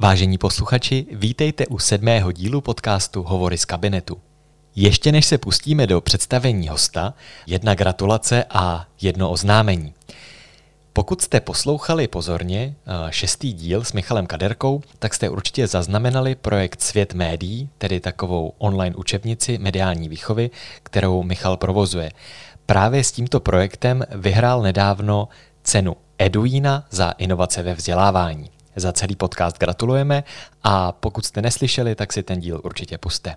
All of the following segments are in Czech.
Vážení posluchači, vítejte u sedmého dílu podcastu Hovory z kabinetu. Ještě než se pustíme do představení hosta, jedna gratulace a jedno oznámení. Pokud jste poslouchali pozorně eh, šestý díl s Michalem Kaderkou, tak jste určitě zaznamenali projekt Svět médií, tedy takovou online učebnici mediální výchovy, kterou Michal provozuje. Právě s tímto projektem vyhrál nedávno cenu Eduína za inovace ve vzdělávání. Za celý podcast gratulujeme a pokud jste neslyšeli, tak si ten díl určitě puste.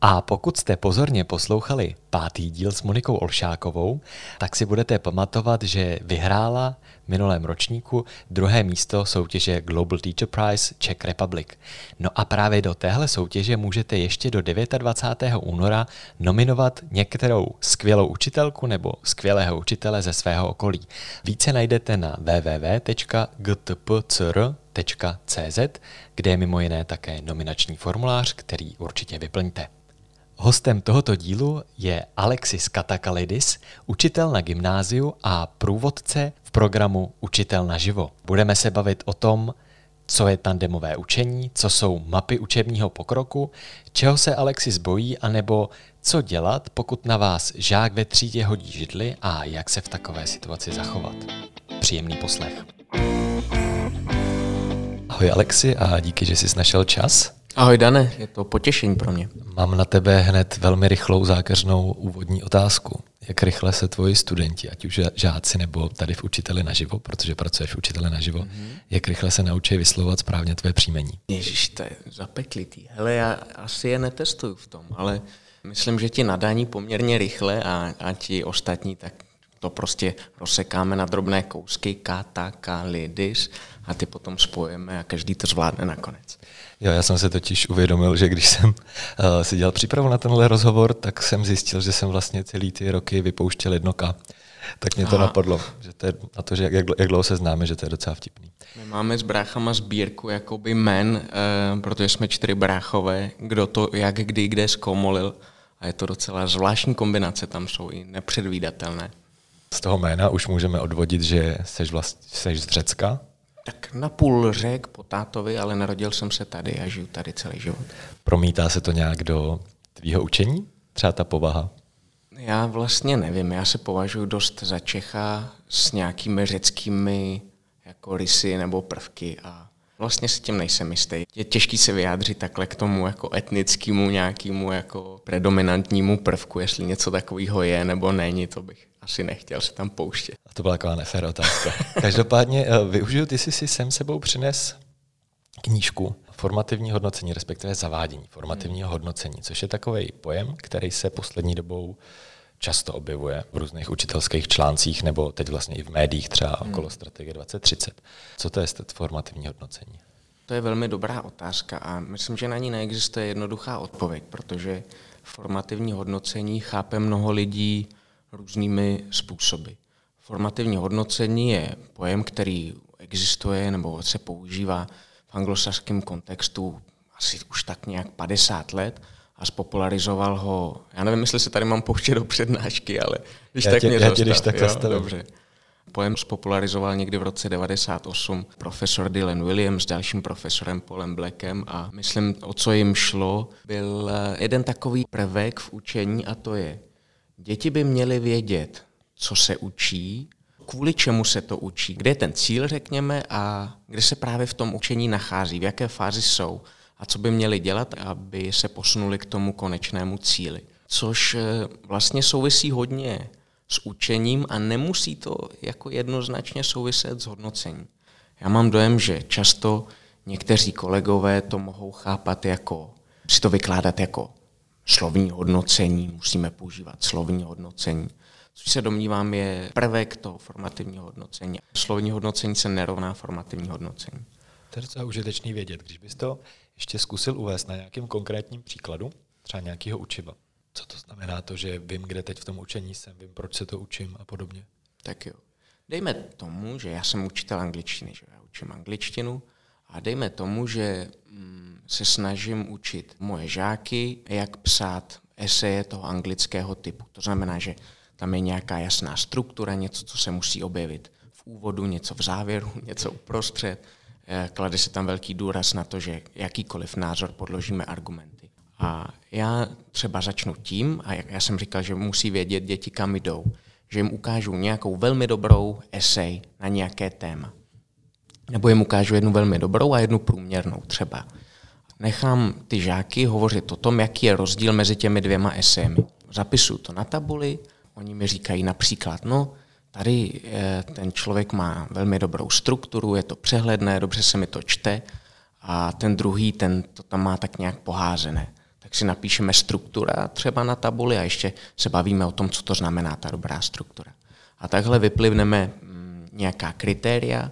A pokud jste pozorně poslouchali pátý díl s Monikou Olšákovou, tak si budete pamatovat, že vyhrála v minulém ročníku druhé místo soutěže Global Teacher Prize Czech Republic. No a právě do téhle soutěže můžete ještě do 29. února nominovat některou skvělou učitelku nebo skvělého učitele ze svého okolí. Více najdete na www.gtpcr.cz, kde je mimo jiné také nominační formulář, který určitě vyplňte. Hostem tohoto dílu je Alexis Katakalidis, učitel na gymnáziu a průvodce v programu Učitel naživo. Budeme se bavit o tom, co je tandemové učení, co jsou mapy učebního pokroku, čeho se Alexis bojí, anebo co dělat, pokud na vás žák ve třídě hodí židli a jak se v takové situaci zachovat. Příjemný poslech. Ahoj Alexi a díky, že jsi našel čas. Ahoj Dane, je to potěšení pro mě. Mám na tebe hned velmi rychlou zákeřnou úvodní otázku. Jak rychle se tvoji studenti, ať už žáci nebo tady v učiteli naživo, protože pracuješ v učiteli naživo, mm-hmm. jak rychle se naučí vyslovovat správně tvé příjmení? Ježíš, to je zapeklitý. Hele, já asi je netestuju v tom, ale myslím, že ti nadání poměrně rychle a, a ti ostatní tak to prostě rozsekáme na drobné kousky, kata, kalidis a ty potom spojíme a každý to zvládne nakonec. Jo, já jsem se totiž uvědomil, že když jsem uh, si dělal přípravu na tenhle rozhovor, tak jsem zjistil, že jsem vlastně celý ty roky vypouštěl jednoka. Tak mě to Aha. napadlo, že to je na to, že jak, jak dlouho se známe, že to je docela vtipný. My máme s bráchama sbírku jakoby men, uh, protože jsme čtyři bráchové, kdo to jak, kdy, kde zkomolil. A je to docela zvláštní kombinace, tam jsou i nepředvídatelné. Z toho jména už můžeme odvodit, že jsi, vlast, jsi z Řecka, tak na půl řek po tátovi, ale narodil jsem se tady a žiju tady celý život. Promítá se to nějak do tvýho učení? Třeba ta povaha? Já vlastně nevím, já se považuji dost za Čecha s nějakými řeckými jako rysy nebo prvky a vlastně si tím nejsem jistý. Je těžký se vyjádřit takhle k tomu jako etnickému nějakému jako predominantnímu prvku, jestli něco takového je nebo není, to bych asi nechtěl se tam pouštět. A to byla taková nefér otázka. Každopádně eh, využiju, ty jsi si sem sebou přines knížku formativní hodnocení, respektive zavádění formativního hmm. hodnocení, což je takový pojem, který se poslední dobou často objevuje v různých učitelských článcích nebo teď vlastně i v médiích, třeba hmm. okolo strategie 2030. Co to je formativní hodnocení? To je velmi dobrá otázka a myslím, že na ní neexistuje jednoduchá odpověď, protože formativní hodnocení chápe mnoho lidí různými způsoby. Formativní hodnocení je pojem, který existuje nebo se používá v anglosaském kontextu asi už tak nějak 50 let a spopularizoval ho, já nevím, jestli se tady mám pouštět do přednášky, ale když já tak tě, mě já tě, když tak jo, dobře. Pojem spopularizoval někdy v roce 98 profesor Dylan Williams s dalším profesorem Paulem Blackem a myslím, o co jim šlo, byl jeden takový prvek v učení a to je Děti by měly vědět, co se učí, kvůli čemu se to učí, kde je ten cíl, řekněme, a kde se právě v tom učení nachází, v jaké fázi jsou a co by měli dělat, aby se posunuli k tomu konečnému cíli. Což eh, vlastně souvisí hodně s učením a nemusí to jako jednoznačně souviset s hodnocením. Já mám dojem, že často někteří kolegové to mohou chápat jako, si to vykládat jako slovní hodnocení, musíme používat slovní hodnocení, což se domnívám je prvek toho formativního hodnocení. Slovní hodnocení se nerovná formativní hodnocení. To je docela užitečný vědět. Když bys to ještě zkusil uvést na nějakém konkrétním příkladu, třeba nějakého učiva. Co to znamená to, že vím, kde teď v tom učení jsem, vím, proč se to učím a podobně? Tak jo. Dejme tomu, že já jsem učitel angličtiny, že já učím angličtinu a dejme tomu, že se snažím učit moje žáky, jak psát eseje toho anglického typu. To znamená, že tam je nějaká jasná struktura, něco, co se musí objevit v úvodu, něco v závěru, něco uprostřed, eh, klade se tam velký důraz na to, že jakýkoliv názor podložíme argumenty. A já třeba začnu tím, a já jsem říkal, že musí vědět děti, kam jdou, že jim ukážu nějakou velmi dobrou esej na nějaké téma. Nebo jim ukážu jednu velmi dobrou a jednu průměrnou třeba. Nechám ty žáky hovořit o tom, jaký je rozdíl mezi těmi dvěma esejmi. Zapisuju to na tabuli, oni mi říkají například, no, tady eh, ten člověk má velmi dobrou strukturu, je to přehledné, dobře se mi to čte, a ten druhý, ten to tam má tak nějak poházené. Tak si napíšeme struktura třeba na tabuli a ještě se bavíme o tom, co to znamená ta dobrá struktura. A takhle vyplivneme mm, nějaká kritéria,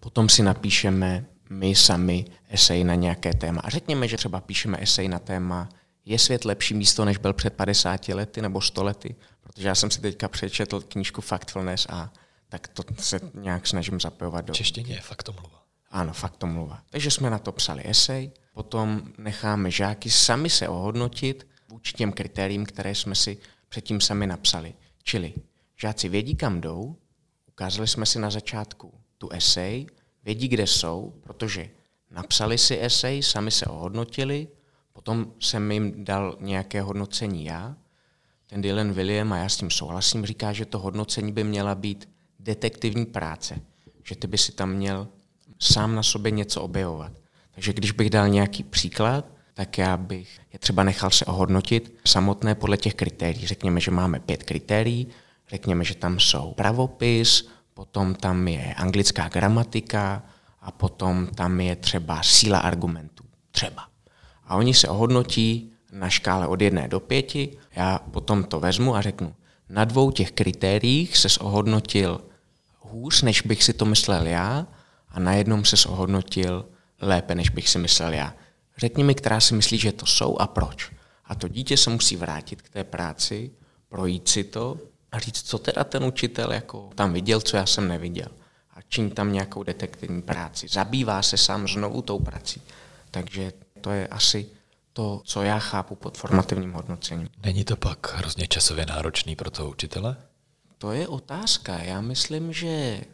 potom si napíšeme my sami esej na nějaké téma. A řekněme, že třeba píšeme esej na téma je svět lepší místo, než byl před 50 lety nebo 100 lety, protože já jsem si teďka přečetl knížku Factfulness a tak to se nějak snažím zapojovat do... Češtině je faktomluva. Ano, faktomluva. Takže jsme na to psali esej, potom necháme žáky sami se ohodnotit vůči těm kritériím, které jsme si předtím sami napsali. Čili žáci vědí, kam jdou, ukázali jsme si na začátku tu esej, vědí, kde jsou, protože napsali si esej, sami se ohodnotili, potom jsem jim dal nějaké hodnocení já, ten Dylan William, a já s tím souhlasím, říká, že to hodnocení by měla být detektivní práce, že ty by si tam měl sám na sobě něco objevovat. Takže když bych dal nějaký příklad, tak já bych je třeba nechal se ohodnotit samotné podle těch kritérií. Řekněme, že máme pět kritérií, řekněme, že tam jsou pravopis, potom tam je anglická gramatika a potom tam je třeba síla argumentů. Třeba. A oni se ohodnotí na škále od jedné do pěti, já potom to vezmu a řeknu, na dvou těch kritériích se ohodnotil hůř, než bych si to myslel já, a na jednom se ohodnotil lépe, než bych si myslel já. Řekni mi, která si myslí, že to jsou a proč. A to dítě se musí vrátit k té práci, projít si to a říct, co teda ten učitel jako tam viděl, co já jsem neviděl. Činí tam nějakou detektivní práci. Zabývá se sám znovu tou prací. Takže to je asi to, co já chápu pod formativním hodnocením. Není to pak hrozně časově náročný pro toho učitele? To je otázka. Já myslím, že e,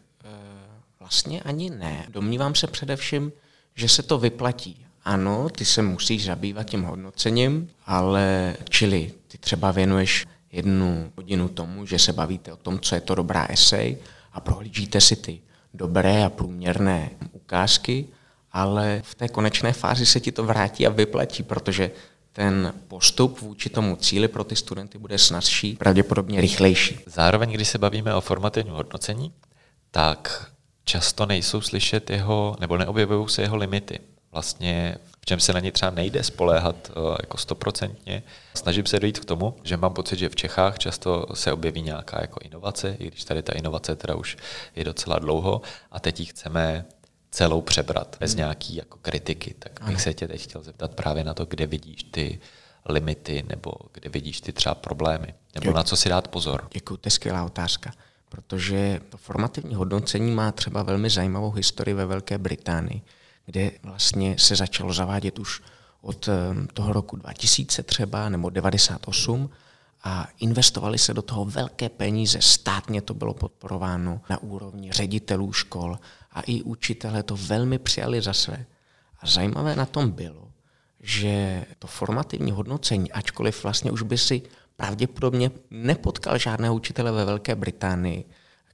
vlastně ani ne. Domnívám se především, že se to vyplatí. Ano, ty se musíš zabývat tím hodnocením, ale čili ty třeba věnuješ jednu hodinu tomu, že se bavíte o tom, co je to dobrá esej a prohlížíte si ty dobré a průměrné ukázky, ale v té konečné fázi se ti to vrátí a vyplatí, protože ten postup vůči tomu cíli pro ty studenty bude snazší, pravděpodobně rychlejší. Zároveň, když se bavíme o formativním hodnocení, tak často nejsou slyšet jeho, nebo neobjevují se jeho limity. Vlastně v čem se na ně třeba nejde spoléhat eh, jako stoprocentně. Snažím se dojít k tomu, že mám pocit, že v Čechách často se objeví nějaká jako inovace, i když tady ta inovace teda už je docela dlouho a teď ji chceme celou přebrat bez hmm. nějaký jako kritiky. Tak bych ano. se tě teď chtěl zeptat právě na to, kde vidíš ty limity nebo kde vidíš ty třeba problémy, nebo na co si dát pozor. Děkuji, to je skvělá otázka, protože to formativní hodnocení má třeba velmi zajímavou historii ve Velké Británii, kde vlastně se začalo zavádět už od ehm, toho roku 2000 třeba, nebo 98, a investovali se do toho velké peníze. Státně to bylo podporováno na úrovni ředitelů škol a i učitelé to velmi přijali za své. A zajímavé na tom bylo, že to formativní hodnocení, ačkoliv vlastně už by si pravděpodobně nepotkal žádného učitele ve Velké Británii,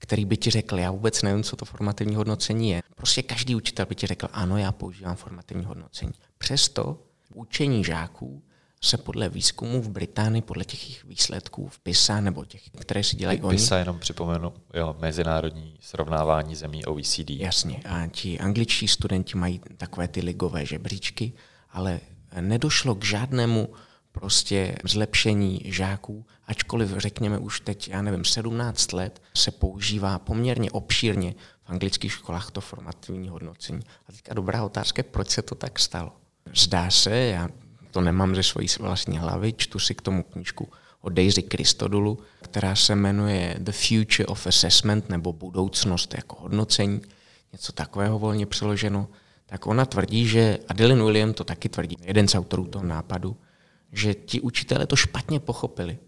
který by ti řekl, já vůbec nevím, co to formativní hodnocení je. Prostě každý učitel by ti řekl, ano, já používám formativní hodnocení. Přesto učení žáků se podle výzkumu v Británii, podle těch výsledků v PISA nebo těch, které si dělají oni. PISA jenom připomenu, jo, mezinárodní srovnávání zemí OECD. Jasně, a ti angličtí studenti mají takové ty ligové žebříčky, ale nedošlo k žádnému prostě zlepšení žáků, ačkoliv řekněme už teď, já nevím, 17 let se používá poměrně obšírně v anglických školách to formativní hodnocení. A teďka dobrá otázka, proč se to tak stalo. Zdá se, já to nemám ze svojí vlastní hlavy, čtu si k tomu knížku od Daisy Christodulu, která se jmenuje The Future of Assessment, nebo budoucnost jako hodnocení, něco takového volně přeloženo, tak ona tvrdí, že, a Dylan William to taky tvrdí, jeden z autorů toho nápadu, že ti učitelé to špatně pochopili.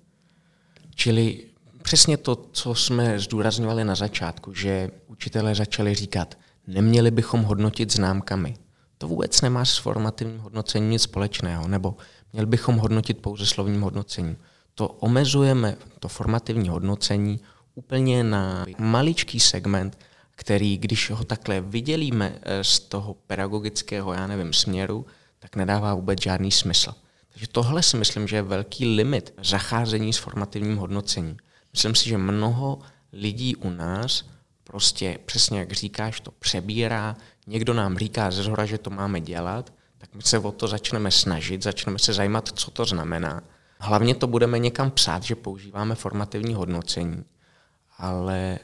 Čili přesně to, co jsme zdůrazňovali na začátku, že učitelé začali říkat, neměli bychom hodnotit známkami. To vůbec nemá s formativním hodnocením nic společného, nebo měli bychom hodnotit pouze slovním hodnocením. To omezujeme, to formativní hodnocení, úplně na maličký segment, který, když ho takhle vydělíme eh, z toho pedagogického, já nevím, směru, tak nedává vůbec žádný smysl. Takže tohle si myslím, že je velký limit zacházení s formativním hodnocením. Myslím si, že mnoho lidí u nás prostě přesně jak říkáš, to přebírá, někdo nám říká ze zhora, že to máme dělat, tak my se o to začneme snažit, začneme se zajímat, co to znamená. Hlavně to budeme někam psát, že používáme formativní hodnocení, ale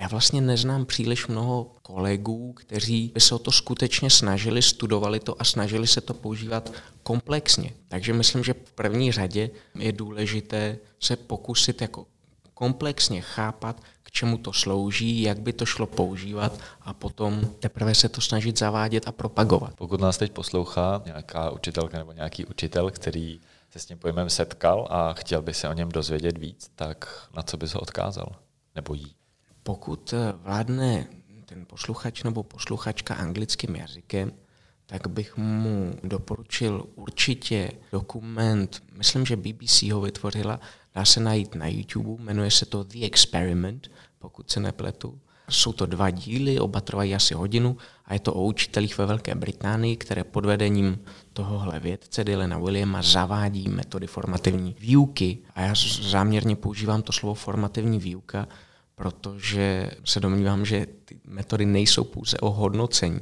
já vlastně neznám příliš mnoho kolegů, kteří by se o to skutečně snažili, studovali to a snažili se to používat komplexně. Takže myslím, že v první řadě je důležité se pokusit jako komplexně chápat, k čemu to slouží, jak by to šlo používat a potom teprve se to snažit zavádět a propagovat. Pokud nás teď poslouchá nějaká učitelka nebo nějaký učitel, který se s tím pojmem setkal a chtěl by se o něm dozvědět víc, tak na co by se odkázal? Nebo jí? Pokud eh, vládne ten posluchač nebo posluchačka anglickým jazykem, tak bych mu doporučil určitě dokument, myslím, že BBC ho vytvořila, dá se najít na YouTube, jmenuje se to The Experiment, pokud se nepletu. Jsou to dva díly, oba trvají asi hodinu a je to o učitelích ve Velké Británii, které pod vedením tohohle vědce Dylana Williama zavádí metody formativní výuky. A já záměrně používám to slovo formativní výuka, protože se domnívám, že ty metody nejsou pouze o hodnocení.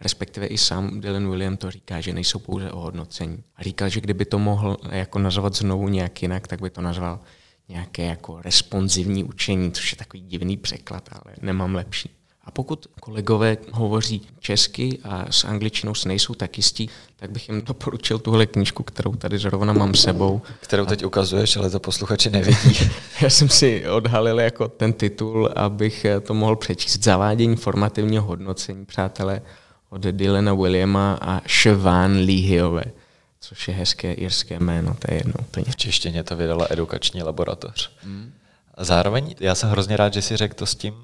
Respektive i sám Dylan William to říká, že nejsou pouze o hodnocení. A říkal, že kdyby to mohl jako nazvat znovu nějak jinak, tak by to nazval nějaké jako responsivní učení, což je takový divný překlad, ale nemám lepší. A pokud kolegové hovoří česky a s angličtinou se nejsou tak jistí, tak bych jim doporučil tuhle knížku, kterou tady zrovna mám sebou. Kterou teď ukazuješ, ale to posluchači nevidí. Já jsem si odhalil jako ten titul, abych to mohl přečíst. Zavádění formativního hodnocení, přátelé, od Dylana Williama a Siobhan Leehyové, což je hezké irské jméno, to je jedno úplně. V češtině to vydala edukační laboratoř. Hmm. Zároveň já jsem hrozně rád, že si řekl to s tím,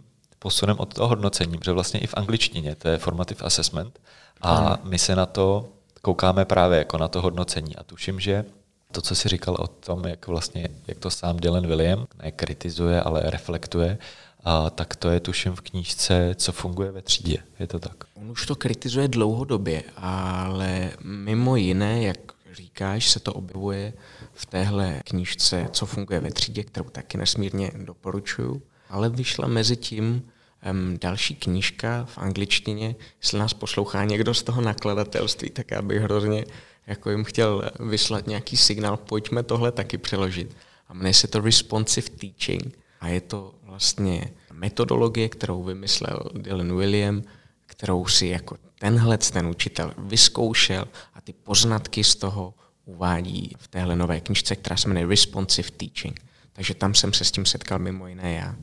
posunem od toho hodnocení, protože vlastně i v angličtině to je formative assessment a my se na to koukáme právě jako na to hodnocení a tuším, že to, co si říkal o tom, jak vlastně, jak to sám Dylan William nekritizuje, ale reflektuje, a tak to je tuším v knížce, co funguje ve třídě. Je to tak? On už to kritizuje dlouhodobě, ale mimo jiné, jak říkáš, se to objevuje v téhle knížce, co funguje ve třídě, kterou taky nesmírně doporučuju. Ale vyšla mezi tím um, další knížka v angličtině, jestli nás poslouchá někdo z toho nakladatelství, tak já bych hrozně jako jim chtěl vyslat nějaký signál, pojďme tohle taky přeložit. A jmenuje se to Responsive Teaching a je to vlastně metodologie, kterou vymyslel Dylan William, kterou si jako tenhle ten učitel vyzkoušel a ty poznatky z toho uvádí v téhle nové knižce, která se jmenuje Responsive Teaching. Takže tam jsem se s tím setkal mimo jiné já.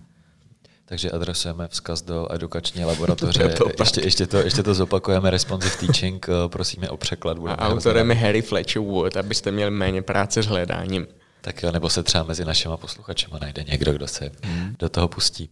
Takže adresujeme vzkaz do edukační laboratoře. to ještě, ještě, to, ještě to zopakujeme, responsive teaching, eh, prosíme o překlad. A autorem je Harry Fletcher Wood, abyste měli méně práce s hledáním. Tak jo, nebo se třeba mezi našima posluchačema najde někdo, kdo se hmm. do toho pustí.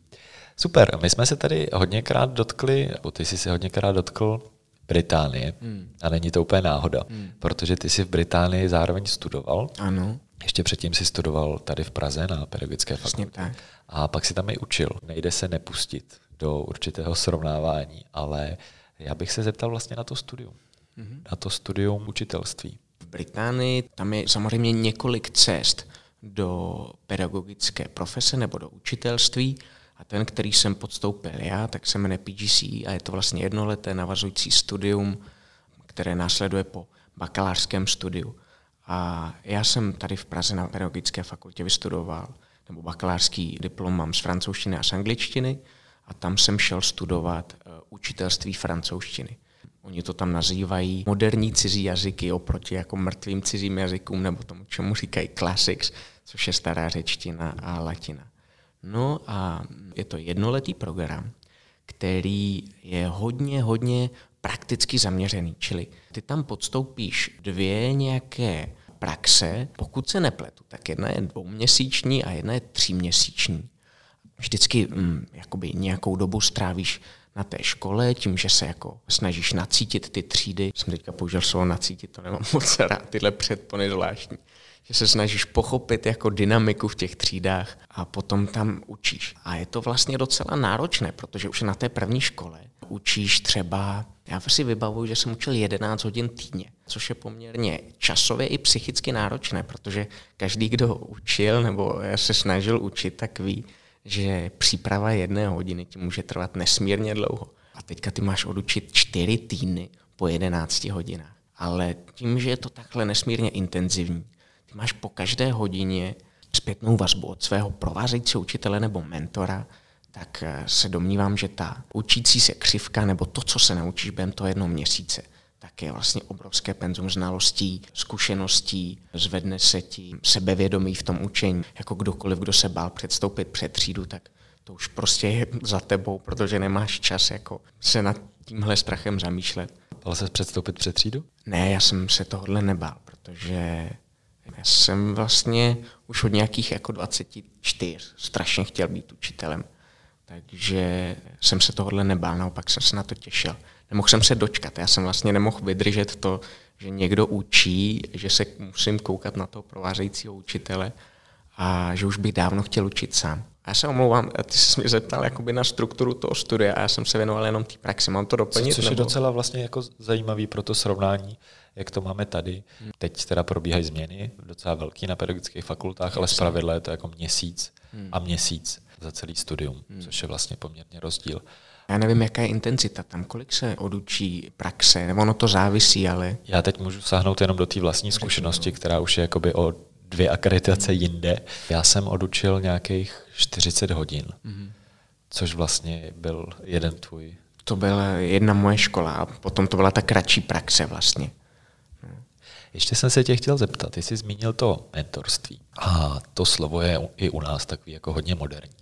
Super, my jsme se tady hodněkrát dotkli, nebo ty jsi se hodněkrát dotkl Británie hmm. a není to úplně náhoda, hmm. protože ty jsi v Británii zároveň studoval. Ano. Ještě předtím si studoval tady v Praze na pedagogické fakultě. Tak. A pak si tam i učil. Nejde se nepustit do určitého srovnávání, ale já bych se zeptal vlastně na to studium. Mm-hmm. Na to studium učitelství. V Británii tam je samozřejmě několik cest do pedagogické profese nebo do učitelství. A ten, který jsem podstoupil já, tak se jmenuje PGC a je to vlastně jednoleté navazující studium, které následuje po bakalářském studiu. A já jsem tady v Praze na pedagogické fakultě vystudoval, nebo bakalářský diplom mám z francouzštiny a z angličtiny a tam jsem šel studovat uh, učitelství francouzštiny. Oni to tam nazývají moderní cizí jazyky oproti jako mrtvým cizím jazykům nebo tomu, čemu říkají classics, což je stará řečtina a latina. No a je to jednoletý program, který je hodně, hodně prakticky zaměřený. Čili ty tam podstoupíš dvě nějaké praxe, pokud se nepletu, tak jedna je dvouměsíční a jedna je tříměsíční. Vždycky hm, jakoby nějakou dobu strávíš na té škole, tím, že se jako snažíš nacítit ty třídy. Jsem teďka použil slovo nacítit, to nemám moc rád, tyhle předpony zvláštní. Že se snažíš pochopit jako dynamiku v těch třídách a potom tam učíš. A je to vlastně docela náročné, protože už na té první škole učíš třeba, já si vybavuju, že jsem učil 11 hodin týdně, což je poměrně časově i psychicky náročné, protože každý, kdo učil nebo se snažil učit, tak ví, že příprava jedné hodiny ti může trvat nesmírně dlouho. A teďka ty máš odučit čtyři týdny po 11 hodinách. Ale tím, že je to takhle nesmírně intenzivní, máš po každé hodině zpětnou vazbu od svého provázejícího učitele nebo mentora, tak eh, se domnívám, že ta učící se křivka nebo to, co se naučíš během toho jednoho měsíce, tak je vlastně obrovské penzum znalostí, zkušeností, zvedne se ti sebevědomí v tom učení. Jako kdokoliv, kdo se bál předstoupit před třídu, tak to už prostě je za tebou, protože nemáš čas jako se nad tímhle strachem zamýšlet. Bál se předstoupit před třídu? Ne, já jsem se tohle nebál, protože já jsem vlastně už od nějakých jako 24 strašně chtěl být učitelem. Takže jsem se tohle nebál, naopak jsem se na to těšil nemohl jsem se dočkat. Já jsem vlastně nemohl vydržet to, že někdo učí, že se musím koukat na toho provázejícího učitele a že už bych dávno chtěl učit sám. A já se omlouvám, ty jsi mě zeptal jakoby na strukturu toho studia a já jsem se věnoval jenom té praxi. Mám to doplnit? Co, což nebo? je docela vlastně jako zajímavý pro to srovnání, jak to máme tady. Hmm. Teď teda probíhají změny, docela velký na pedagogických fakultách, ale zpravidla je to jako měsíc hmm. a měsíc za celý studium, hmm. což je vlastně poměrně rozdíl. Já nevím, jaká je intenzita tam, kolik se odučí praxe, nebo ono to závisí, ale... Já teď můžu sáhnout jenom do té vlastní zkušenosti, která už je jakoby o dvě akreditace jinde. Já jsem odučil nějakých 40 hodin, mm-hmm. což vlastně byl jeden tvůj. To byla jedna moje škola a potom to byla ta kratší praxe vlastně. Ještě jsem se tě chtěl zeptat, ty jsi zmínil to mentorství. A to slovo je i u nás takový jako hodně moderní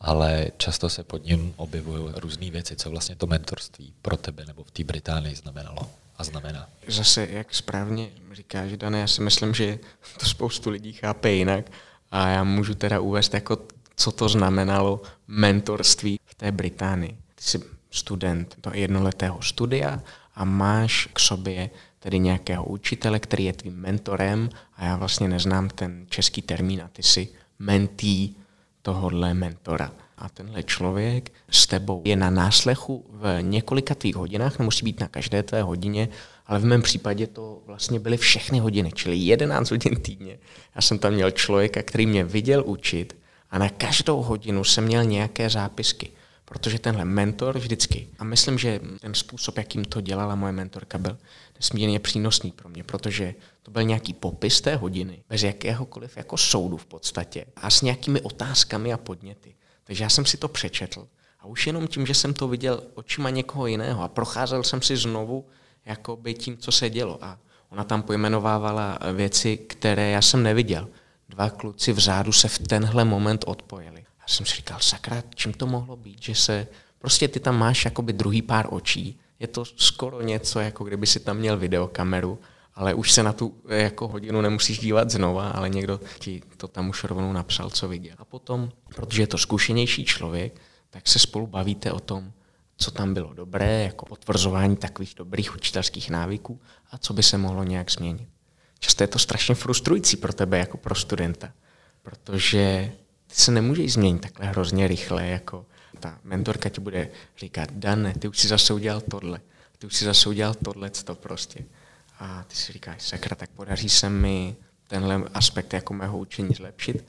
ale často se pod ním objevují různé věci, co vlastně to mentorství pro tebe nebo v té Británii znamenalo a znamená. Zase, jak správně říkáš, Dane, já si myslím, že to spoustu lidí chápe jinak a já můžu teda uvést, jako, co to znamenalo mentorství v té Británii. Ty jsi student do jednoletého studia a máš k sobě tedy nějakého učitele, který je tvým mentorem a já vlastně neznám ten český termín a ty jsi mentý tohohle mentora. A tenhle člověk s tebou je na náslechu v několika tvých hodinách, nemusí být na každé tvé hodině, ale v mém případě to vlastně byly všechny hodiny, čili 11 hodin týdně. Já jsem tam měl člověka, který mě viděl učit a na každou hodinu jsem měl nějaké zápisky, protože tenhle mentor vždycky, a myslím, že ten způsob, jakým to dělala moje mentorka, byl nesmírně přínosný pro mě, protože to byl nějaký popis té hodiny, bez jakéhokoliv jako soudu v podstatě a s nějakými otázkami a podněty. Takže já jsem si to přečetl a už jenom tím, že jsem to viděl očima někoho jiného a procházel jsem si znovu jakoby tím, co se dělo. A ona tam pojmenovávala věci, které já jsem neviděl. Dva kluci v řádu se v tenhle moment odpojili. Já jsem si říkal, sakra, čím to mohlo být, že se, prostě ty tam máš jakoby druhý pár očí, je to skoro něco, jako kdyby si tam měl videokameru ale už se na tu jako hodinu nemusíš dívat znova, ale někdo ti to tam už rovnou napsal, co viděl. A potom, protože je to zkušenější člověk, tak se spolu bavíte o tom, co tam bylo dobré, jako potvrzování takových dobrých učitelských návyků a co by se mohlo nějak změnit. Často je to strašně frustrující pro tebe jako pro studenta, protože ty se nemůžeš změnit takhle hrozně rychle, jako ta mentorka ti bude říkat, Dane, ty už si zase udělal tohle, ty už si zase udělal tohle, to prostě a ty si říkáš, sakra, tak podaří se mi tenhle aspekt jako mého učení zlepšit.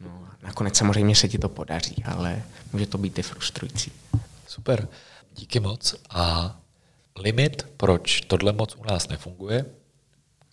No a nakonec samozřejmě se ti to podaří, ale může to být i frustrující. Super, díky moc. A limit, proč tohle moc u nás nefunguje,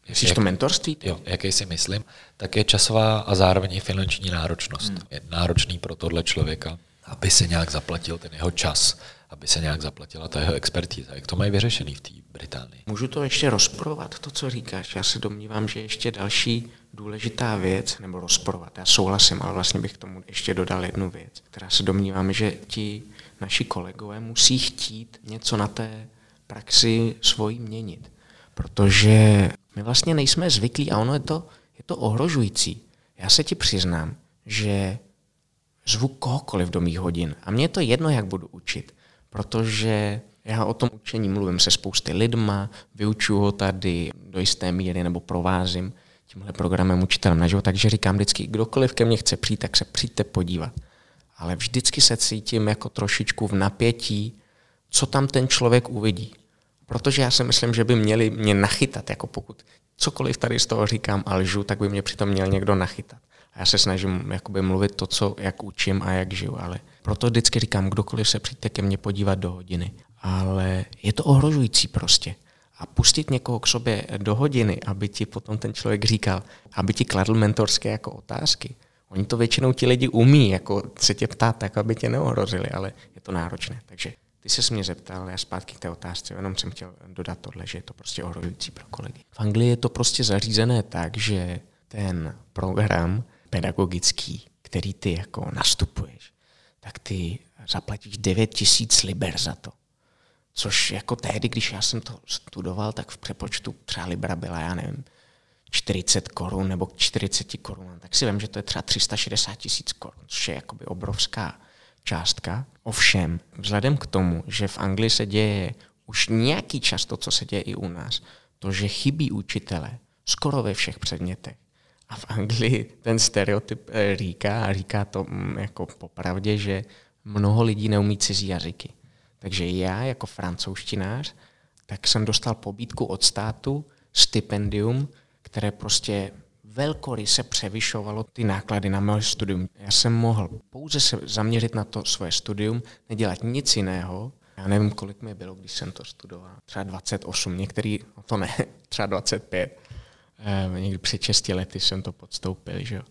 Myslíš jak, to mentorství? Jo, jaký si myslím, tak je časová a zároveň i finanční náročnost. Hmm. Je náročný pro tohle člověka, aby se nějak zaplatil ten jeho čas, aby se nějak zaplatila ta jeho expertíza. Jak to mají vyřešený v té Británii? Můžu to ještě rozporovat, to, co říkáš. Já se domnívám, že ještě další důležitá věc, nebo rozporovat, já souhlasím, ale vlastně bych k tomu ještě dodal jednu věc, která se domnívám, že ti naši kolegové musí chtít něco na té praxi svojí měnit. Protože my vlastně nejsme zvyklí a ono je to, je to ohrožující. Já se ti přiznám, že zvu kohokoliv do mých hodin a mně je to jedno, jak budu učit protože já o tom učení mluvím se spousty lidma, vyučuju ho tady do jisté míry nebo provázím tímhle programem učitelem na život, takže říkám vždycky, kdokoliv ke mně chce přijít, tak se přijďte podívat. Ale vždycky se cítím jako trošičku v napětí, co tam ten člověk uvidí. Protože já si myslím, že by měli mě nachytat, jako pokud cokoliv tady z toho říkám a lžu, tak by mě přitom měl někdo nachytat. A já se snažím jakoby mluvit to, co, jak učím a jak žiju, ale proto vždycky říkám, kdokoliv se přijďte ke mně podívat do hodiny. Ale je to ohrožující prostě. A pustit někoho k sobě do hodiny, aby ti potom ten člověk říkal, aby ti kladl mentorské jako otázky. Oni to většinou ti lidi umí, jako se tě ptát, tak aby tě neohrozili, ale je to náročné. Takže ty se mě zeptal, já zpátky k té otázce, jenom jsem chtěl dodat tohle, že je to prostě ohrožující pro kolegy. V Anglii je to prostě zařízené tak, že ten program pedagogický, který ty jako nastupuješ, tak ty zaplatíš 9 tisíc liber za to. Což jako tehdy, když já jsem to studoval, tak v přepočtu třeba libra byla, já nevím, 40 korun nebo 40 korun, tak si vím, že to je třeba 360 tisíc korun, což je jakoby obrovská částka. Ovšem, vzhledem k tomu, že v Anglii se děje už nějaký čas to, co se děje i u nás, to, že chybí učitele skoro ve všech předmětech. A v Anglii ten stereotyp eh, říká, a říká to mm, jako popravdě, že mnoho lidí neumí cizí jazyky. Takže já jako francouzštinář, tak jsem dostal pobídku od státu, stipendium, které prostě velkoryse převyšovalo ty náklady na moje studium. Já jsem mohl pouze se zaměřit na to svoje studium, nedělat nic jiného. Já nevím, kolik mi bylo, když jsem to studoval. Třeba 28, některý, no to ne, třeba 25. Eh, někdy před 6 lety jsem to podstoupil, že jo.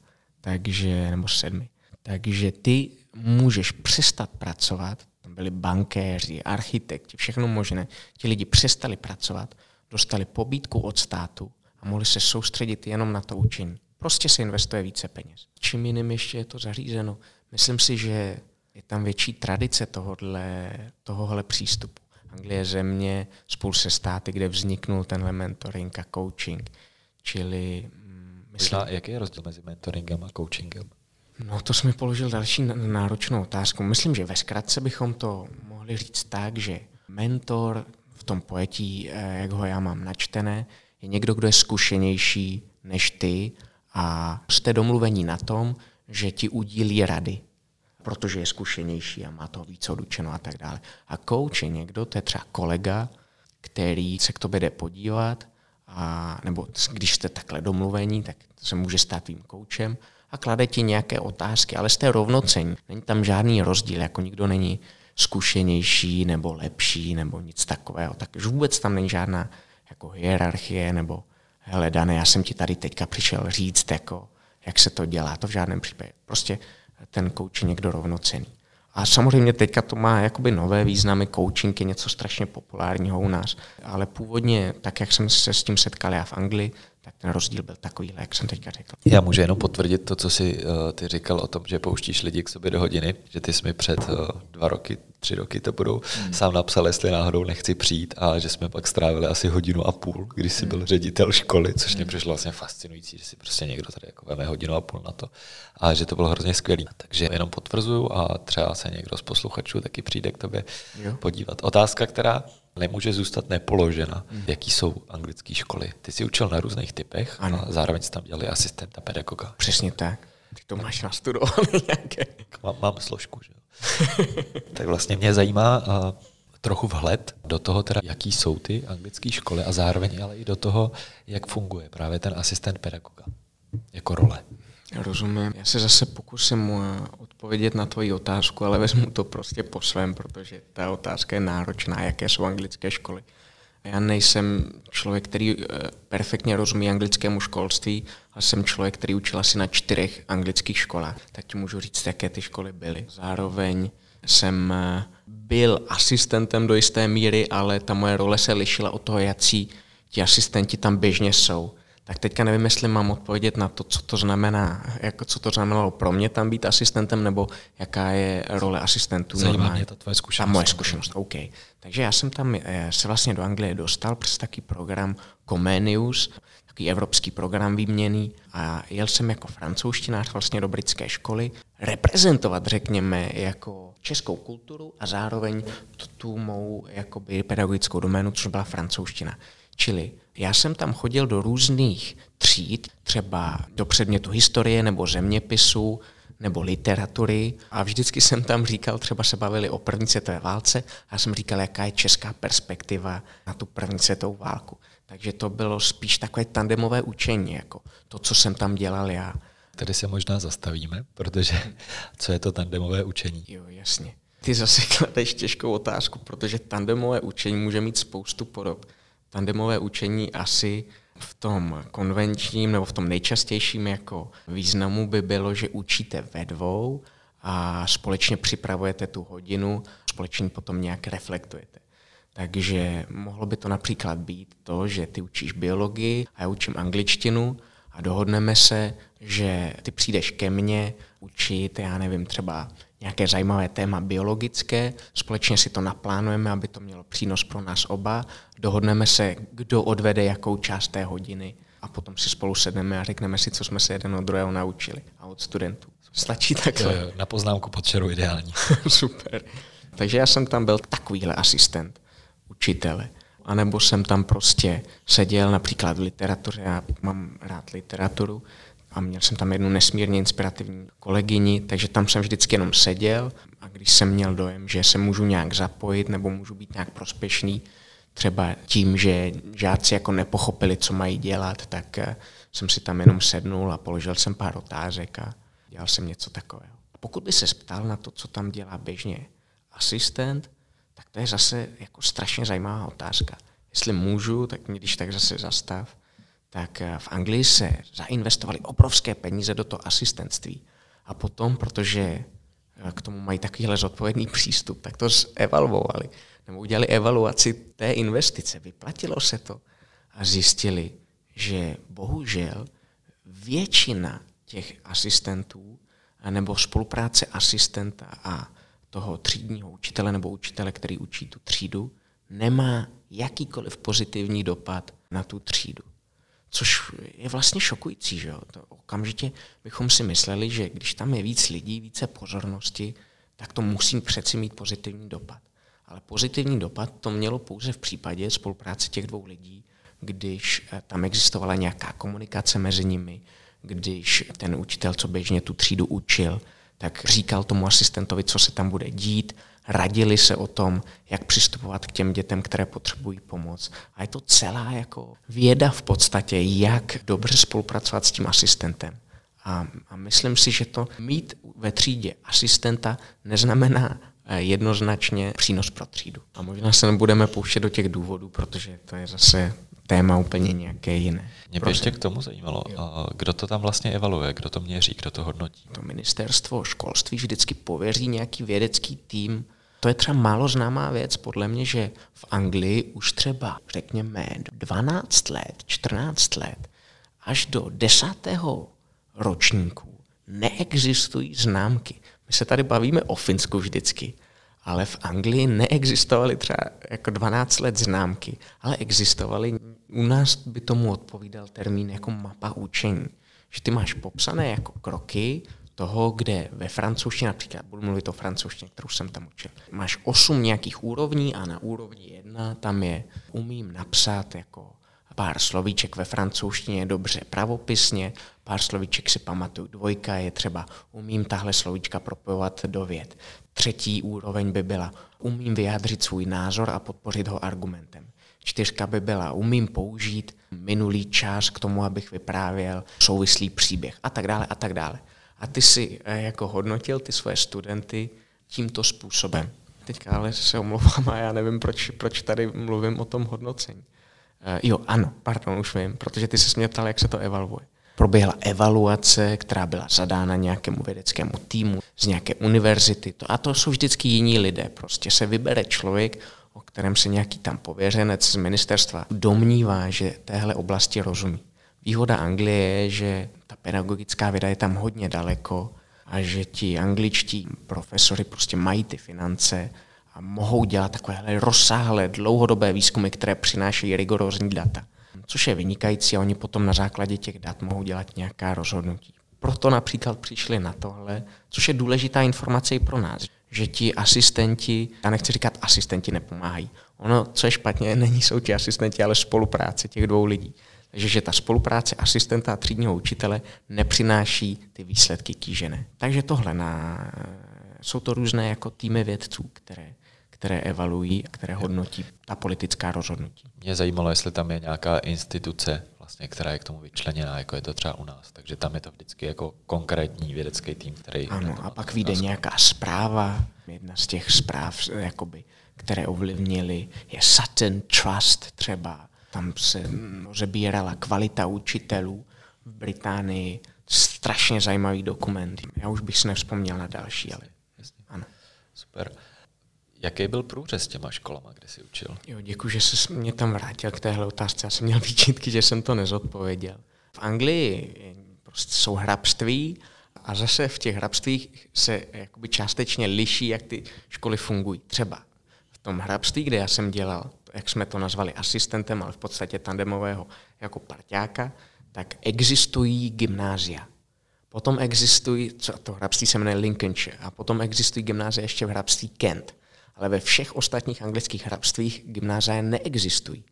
Takže, nebo sedmi. Takže ty můžeš přestat pracovat, tam byli bankéři, architekti, všechno možné. Ti lidi přestali pracovat, dostali pobídku od státu a mohli se soustředit jenom na to učení. Prostě se investuje více peněz. Čím jiným ještě je to zařízeno? Myslím si, že je tam větší tradice tohohle, tohohle přístupu. Anglie je země spolu se státy, kde vzniknul tenhle mentoring a coaching. Čili... Mm, myslím, Možná, jaký je rozdíl mezi mentoringem a coachingem? No to jsme položil další náročnou otázku. Myslím, že ve zkratce bychom to mohli říct tak, že mentor v tom pojetí, eh, jak ho já mám načtené, je někdo, kdo je zkušenější než ty a jste domluvení na tom, že ti udílí rady, protože je zkušenější a má to víc odučeno a tak dále. A coach je někdo, to je třeba kolega, který se k tobě jde podívat, a, nebo když jste takhle domluvení, tak se může stát tvým koučem a klade ti nějaké otázky, ale jste rovnocení. Není tam žádný rozdíl, jako nikdo není zkušenější nebo lepší nebo nic takového. Takže vůbec tam není žádná jako hierarchie nebo hele Dane, já jsem ti tady teďka přišel říct, jako, jak se to dělá, to v žádném případě. Prostě ten coach je někdo rovnocený. A samozřejmě teďka to má jakoby nové významy, coaching je něco strašně populárního u nás, ale původně, tak jak jsem se s tím setkal já v Anglii, tak ten rozdíl byl takový, jak jsem teďka řekl. Já můžu jenom potvrdit to, co jsi uh, ty říkal o tom, že pouštíš lidi k sobě do hodiny, že ty jsi mi před uh, dva roky, tři roky to budou, hmm. sám napsal, jestli náhodou nechci přijít a že jsme pak strávili asi hodinu a půl, když jsi hmm. byl ředitel školy, což mě hmm. přišlo vlastně fascinující, že si prostě někdo tady jako veme hodinu a půl na to a že to bylo hrozně skvělé. Takže jenom potvrzuju a třeba se někdo z posluchačů taky přijde k tobě jo. podívat. Otázka, která nemůže zůstat nepoložena. Hmm. Jaký jsou anglické školy? Ty jsi učil na různých typech ano. a zároveň jsi tam dělali asistenta pedagoga. Přesně tak. Ty to máš nastudované nějaké. Mám, mám složku, že tak vlastně mě zajímá uh, trochu vhled do toho, teda, jaký jsou ty anglické školy a zároveň ale i do toho, jak funguje právě ten asistent pedagoga jako role. Rozumím. Já se zase pokusím eh, odpovědět na tvoji otázku, ale vezmu to prostě po svém, protože ta otázka je náročná, jaké jsou anglické školy. Já nejsem člověk, který eh, perfektně rozumí anglickému školství, ale jsem člověk, který učil asi na čtyřech anglických školách. Tak ti můžu říct, jaké ty školy byly. Zároveň jsem eh, byl asistentem do jisté míry, ale ta moje role se lišila od toho, jaký ti asistenti tam běžně jsou. Tak teďka nevím, jestli mám odpovědět na to, co to znamená, jako co to znamenalo pro mě tam být asistentem, nebo jaká je role asistentů. Zajímá mě ta tvoje zkušenost. Ta moje zkušenost, OK. Takže já jsem tam eh, se vlastně do Anglie dostal přes taký program Comenius, takový evropský program výměný a jel jsem jako francouzštinář vlastně do britské školy reprezentovat, řekněme, jako českou kulturu a zároveň tu, tu mou jakoby pedagogickou doménu, což byla francouzština. Čili já jsem tam chodil do různých tříd, třeba do předmětu historie nebo zeměpisu, nebo literatury a vždycky jsem tam říkal, třeba se bavili o první světové válce a já jsem říkal, jaká je česká perspektiva na tu první světovou válku. Takže to bylo spíš takové tandemové učení, jako to, co jsem tam dělal já. Tady se možná zastavíme, protože co je to tandemové učení? Jo, jasně. Ty zase kladeš těžkou otázku, protože tandemové učení může mít spoustu podob. Tandemové učení asi v tom konvenčním nebo v tom nejčastějším jako významu by bylo, že učíte ve dvou a společně připravujete tu hodinu, společně potom nějak reflektujete. Takže mohlo by to například být to, že ty učíš biologii a já učím angličtinu a dohodneme se, že ty přijdeš ke mně učit, já nevím, třeba nějaké zajímavé téma biologické, společně si to naplánujeme, aby to mělo přínos pro nás oba, dohodneme se, kdo odvede jakou část té hodiny a potom si spolu sedneme a řekneme si, co jsme se jeden od druhého naučili a od studentů. Stačí takhle. Na poznámku pod čeru ideální. Super. Takže já jsem tam byl takovýhle asistent učitele. A nebo jsem tam prostě seděl například v literatuře, já mám rád literaturu, a měl jsem tam jednu nesmírně inspirativní kolegyni, takže tam jsem vždycky jenom seděl a když jsem měl dojem, že se můžu nějak zapojit nebo můžu být nějak prospěšný, třeba tím, že žáci jako nepochopili, co mají dělat, tak eh, jsem si tam jenom sednul a položil jsem pár otázek a dělal jsem něco takového. Pokud by se ptal na to, co tam dělá běžně asistent, tak to je zase jako strašně zajímavá otázka. Jestli můžu, tak mě když tak zase zastav tak eh, v Anglii se zainvestovali obrovské peníze do toho asistentství. A potom, protože eh, k tomu mají takovýhle zodpovědný přístup, tak to evaluovali. Nebo udělali evaluaci té investice. Vyplatilo se to. A zjistili, že bohužel většina těch asistentů nebo spolupráce asistenta a toho třídního učitele nebo učitele, který učí tu třídu, nemá jakýkoliv pozitivní dopad na tu třídu. Což je vlastně šokující, že jo? To okamžitě bychom si mysleli, že když tam je víc lidí, více pozornosti, tak to musí přeci mít pozitivní dopad. Ale pozitivní dopad to mělo pouze v případě spolupráce těch dvou lidí, když eh, tam existovala nějaká komunikace mezi nimi, když ten učitel, co běžně tu třídu učil, tak říkal tomu asistentovi, co se tam bude dít, radili se o tom, jak přistupovat k těm dětem, které potřebují pomoc. A je to celá jako věda v podstatě, jak dobře spolupracovat s tím asistentem. A, a myslím si, že to mít ve třídě asistenta neznamená eh, jednoznačně přínos pro třídu. A možná se nebudeme pouštět do těch důvodů, protože to je zase téma úplně nějaké jiné. Mě by ještě k tomu zajímalo, jo. kdo to tam vlastně evaluuje, kdo to měří, kdo to hodnotí? To ministerstvo školství vždycky pověří nějaký vědecký tým. To je třeba málo známá věc, podle mě, že v Anglii už třeba, řekněme, 12 let, 14 let, až do desátého ročníku neexistují známky. My se tady bavíme o Finsku vždycky, ale v Anglii neexistovaly třeba jako 12 let známky, ale existovaly, u nás by tomu odpovídal termín jako mapa učení. Že ty máš popsané jako kroky toho, kde ve francouzštině, například budu mluvit o francouzštině, kterou jsem tam učil, máš osm nějakých úrovní a na úrovni jedna tam je umím napsat jako pár slovíček ve francouzštině dobře pravopisně, pár slovíček si pamatuju. Dvojka je třeba umím tahle slovíčka propojovat do věd. Třetí úroveň by byla umím vyjádřit svůj názor a podpořit ho argumentem. Čtyřka by byla umím použít minulý čas k tomu, abych vyprávěl souvislý příběh a tak dále a tak dále. A ty si eh, jako hodnotil ty svoje studenty tímto způsobem. Teďka ale se omlouvám a já nevím, proč, proč tady mluvím o tom hodnocení. Uh, jo, ano, pardon, už vím, protože ty se mě ptal, jak se to evaluuje. Proběhla evaluace, která byla zadána nějakému vědeckému týmu z nějaké univerzity. To, a to jsou vždycky jiní lidé. Prostě se vybere člověk, o kterém se nějaký tam pověřenec z ministerstva domnívá, že téhle oblasti rozumí. Výhoda Anglie je, že ta pedagogická věda je tam hodně daleko a že ti angličtí profesory prostě mají ty finance a mohou dělat takovéhle rozsáhlé dlouhodobé výzkumy, které přinášejí rigorózní data. Což je vynikající a oni potom na základě těch dat mohou dělat nějaká rozhodnutí. Proto například přišli na tohle, což je důležitá informace i pro nás, že ti asistenti, já nechci říkat asistenti nepomáhají, ono, co je špatně, není jsou ti asistenti, ale spolupráce těch dvou lidí. Takže že ta spolupráce asistenta a třídního učitele nepřináší ty výsledky kýžené. Takže tohle na, jsou to různé jako týmy vědců, které, které evaluují a které hodnotí ta politická rozhodnutí. Mě zajímalo, jestli tam je nějaká instituce, vlastně, která je k tomu vyčleněná, jako je to třeba u nás. Takže tam je to vždycky jako konkrétní vědecký tým, který... Ano, a pak vyjde nějaká zpráva, jedna z těch zpráv, jakoby, které ovlivnily, je Sutton Trust třeba, tam se rozebírala kvalita učitelů v Británii. Strašně zajímavý dokument. Já už bych si nevzpomněl na další, ale ano. Super. Jaký byl průřez těma školama, kde jsi učil? Jo, děkuji, že jsi mě tam vrátil k téhle otázce. Já jsem měl výčitky, že jsem to nezodpověděl. V Anglii prostě jsou hrabství a zase v těch hrabstvích se jakoby částečně liší, jak ty školy fungují. Třeba v tom hrabství, kde já jsem dělal, jak jsme to nazvali, asistentem, ale v podstatě tandemového jako parťáka, tak existují gymnázia. Potom existují, co to hrabství se jmenuje Lincolnshire, a potom existují gymnázia ještě v hrabství Kent. Ale ve všech ostatních anglických hrabstvích gymnázia neexistují.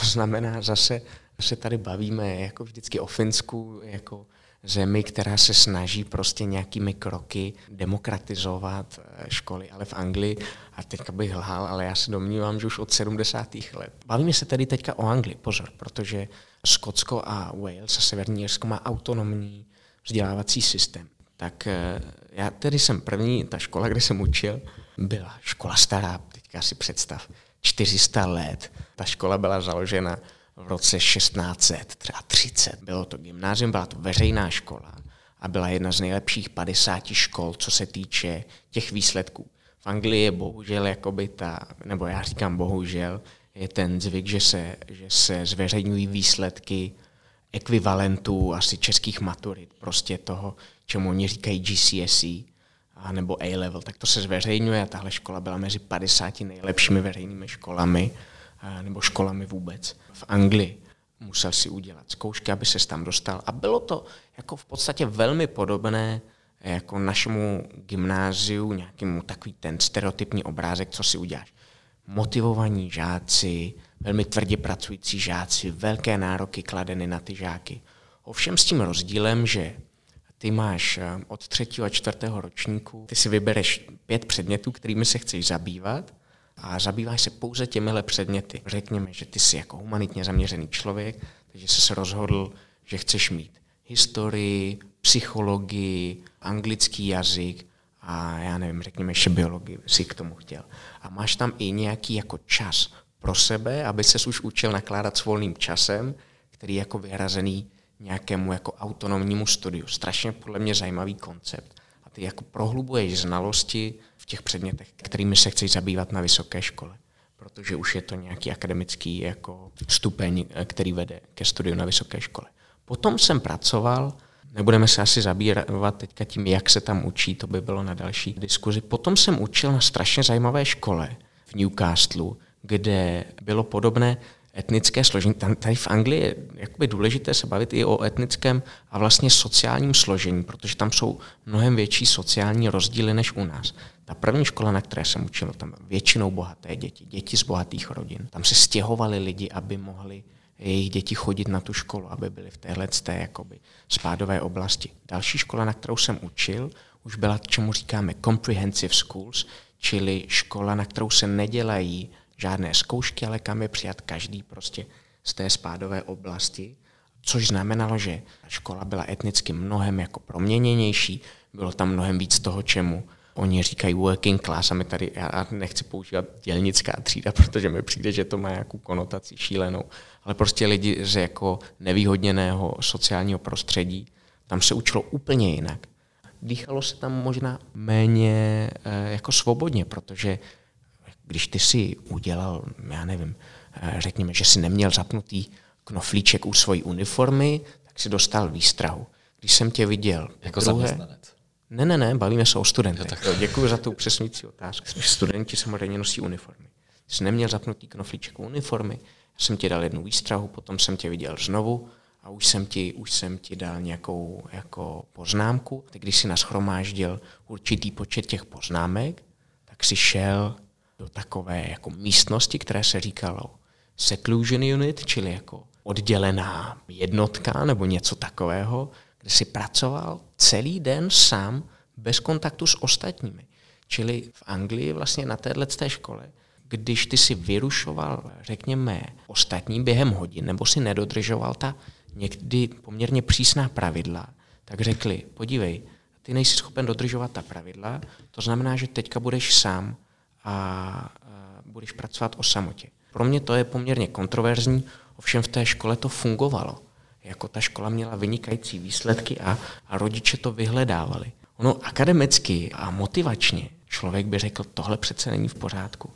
To znamená, zase se tady bavíme jako vždycky o Finsku, jako zemi, která se snaží prostě nějakými kroky demokratizovat eh, školy, ale v Anglii, a teďka bych lhal, ale já se domnívám, že už od 70. let. Bavíme se tedy teďka o Anglii, pozor, protože Skotsko a Wales a Severní Jirsko má autonomní vzdělávací systém. Tak eh, já tedy jsem první, ta škola, kde jsem učil, byla škola stará, teďka si představ, 400 let. Ta škola byla založena v roce 1630. Bylo to gymnázium, byla to veřejná škola a byla jedna z nejlepších 50 škol, co se týče těch výsledků. V Anglii je bohužel jakoby ta, nebo já říkám bohužel, je ten zvyk, že se, že se zveřejňují výsledky ekvivalentů asi českých maturit, prostě toho, čemu oni říkají GCSE a nebo A-level, tak to se zveřejňuje a tahle škola byla mezi 50 nejlepšími veřejnými školami nebo školami vůbec v Anglii. Musel si udělat zkoušky, aby se tam dostal. A bylo to jako v podstatě velmi podobné jako našemu gymnáziu, nějakému takový ten stereotypní obrázek, co si uděláš. Motivovaní žáci, velmi tvrdě pracující žáci, velké nároky kladeny na ty žáky. Ovšem s tím rozdílem, že ty máš eh, od třetího a čtvrtého ročníku, ty si vybereš pět předmětů, kterými se chceš zabývat a zabýváš se pouze těmihle předměty. Řekněme, že ty jsi jako humanitně zaměřený člověk, takže jsi se rozhodl, že chceš mít historii, psychologii, anglický jazyk a já nevím, řekněme ještě biologii si k tomu chtěl. A máš tam i nějaký jako čas pro sebe, aby se už učil nakládat s volným časem, který je jako vyhrazený nějakému jako autonomnímu studiu. Strašně podle mě zajímavý koncept. Ty jako prohlubuješ znalosti v těch předmětech, kterými se chceš zabývat na vysoké škole. Protože už je to nějaký akademický jako stupeň, který vede ke studiu na vysoké škole. Potom jsem pracoval, nebudeme se asi zabývat teďka tím, jak se tam učí, to by bylo na další diskuzi. Potom jsem učil na strašně zajímavé škole v Newcastle, kde bylo podobné etnické složení. Tady v Anglii je jakoby důležité se bavit i o etnickém a vlastně sociálním složení, protože tam jsou mnohem větší sociální rozdíly než u nás. Ta první škola, na které jsem učil, tam většinou bohaté děti, děti z bohatých rodin. Tam se stěhovali lidi, aby mohli jejich děti chodit na tu školu, aby byly v téhle té jakoby spádové oblasti. Další škola, na kterou jsem učil, už byla, čemu říkáme comprehensive schools, čili škola, na kterou se nedělají žádné zkoušky, ale kam je přijat každý prostě z té spádové oblasti, což znamenalo, že škola byla etnicky mnohem jako proměněnější, bylo tam mnohem víc toho, čemu oni říkají working class a my tady, já nechci používat dělnická třída, protože mi přijde, že to má nějakou konotaci šílenou, ale prostě lidi z jako nevýhodněného sociálního prostředí, tam se učilo úplně jinak. Dýchalo se tam možná méně eh, jako svobodně, protože když ty si udělal, já nevím, eh, řekněme, že si neměl zapnutý knoflíček u svojí uniformy, tak si dostal výstrahu. Když jsem tě viděl Jako druhé, zaměstnanec. Ne, ne, ne, bavíme se o studentech. tak... Děkuji za tu upřesňující otázku. Studenti samozřejmě nosí uniformy. Jsi neměl zapnutý knoflíček uniformy, já jsem ti dal jednu výstrahu, potom jsem tě viděl znovu a už jsem ti, už jsem ti dal nějakou jako poznámku. Teď, když si nashromáždil určitý počet těch poznámek, tak si šel do takové jako místnosti, které se říkalo seclusion unit, čili jako oddělená jednotka nebo něco takového, kde si pracoval celý den sám bez kontaktu s ostatními. Čili v Anglii vlastně na této škole, když ty si vyrušoval, řekněme, ostatní během hodin, nebo si nedodržoval ta někdy poměrně přísná pravidla, tak řekli, podívej, ty nejsi schopen dodržovat ta pravidla, to znamená, že teďka budeš sám a budeš pracovat o samotě. Pro mě to je poměrně kontroverzní, ovšem v té škole to fungovalo. Jako ta škola měla vynikající výsledky a, a rodiče to vyhledávali. Ono akademicky a motivačně člověk by řekl, tohle přece není v pořádku.